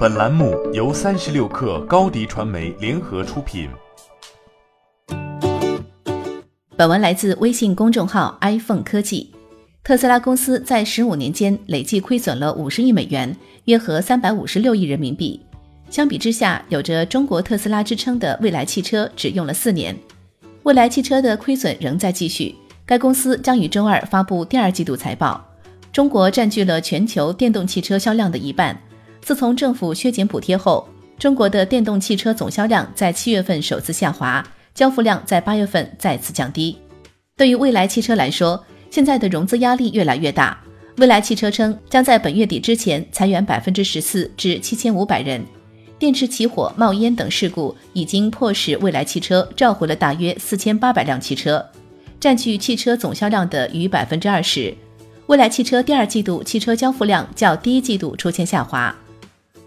本栏目由三十六氪高低传媒联合出品。本文来自微信公众号 iPhone 科技。特斯拉公司在十五年间累计亏损了五十亿美元，约合三百五十六亿人民币。相比之下，有着“中国特斯拉”之称的蔚来汽车只用了四年。蔚来汽车的亏损仍在继续。该公司将于周二发布第二季度财报。中国占据了全球电动汽车销量的一半。自从政府削减补贴后，中国的电动汽车总销量在七月份首次下滑，交付量在八月份再次降低。对于蔚来汽车来说，现在的融资压力越来越大。蔚来汽车称，将在本月底之前裁员百分之十四至七千五百人。电池起火、冒烟等事故已经迫使蔚来汽车召回了大约四千八百辆汽车，占据汽车总销量的逾百分之二十。蔚来汽车第二季度汽车交付量较第一季度出现下滑。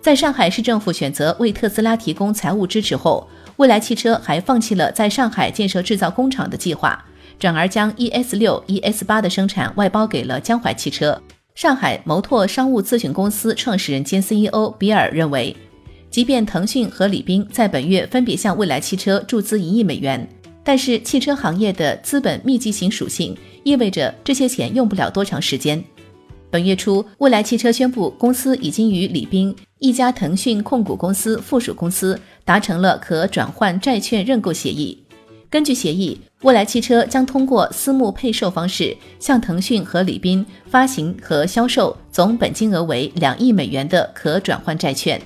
在上海市政府选择为特斯拉提供财务支持后，蔚来汽车还放弃了在上海建设制造工厂的计划，转而将 ES 六、ES 八的生产外包给了江淮汽车。上海谋拓商务咨询公司创始人兼 CEO 比尔认为，即便腾讯和李斌在本月分别向蔚来汽车注资一亿美元，但是汽车行业的资本密集型属性意味着这些钱用不了多长时间。本月初，蔚来汽车宣布，公司已经与李斌一家腾讯控股公司附属公司达成了可转换债券认购协议。根据协议，蔚来汽车将通过私募配售方式向腾讯和李斌发行和销售总本金额为两亿美元的可转换债券。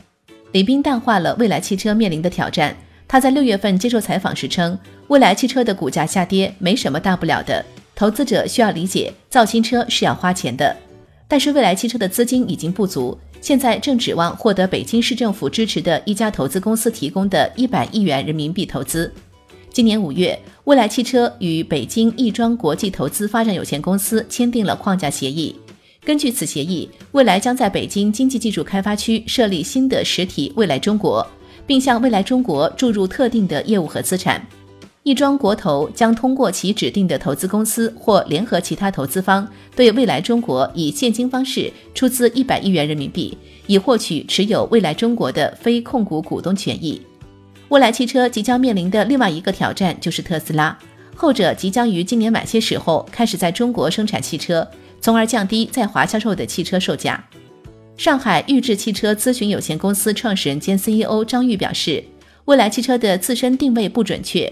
李斌淡化了蔚来汽车面临的挑战。他在六月份接受采访时称，蔚来汽车的股价下跌没什么大不了的，投资者需要理解，造新车是要花钱的。但是，未来汽车的资金已经不足，现在正指望获得北京市政府支持的一家投资公司提供的一百亿元人民币投资。今年五月，未来汽车与北京亦庄国际投资发展有限公司签订了框架协议。根据此协议，未来将在北京经济技术开发区设立新的实体未来中国，并向未来中国注入特定的业务和资产。亦庄国投将通过其指定的投资公司或联合其他投资方，对未来中国以现金方式出资一百亿元人民币，以获取持有未来中国的非控股股东权益。未来汽车即将面临的另外一个挑战就是特斯拉，后者即将于今年晚些时候开始在中国生产汽车，从而降低在华销售的汽车售价。上海预智汽车咨询有限公司创始人兼 CEO 张玉表示，未来汽车的自身定位不准确。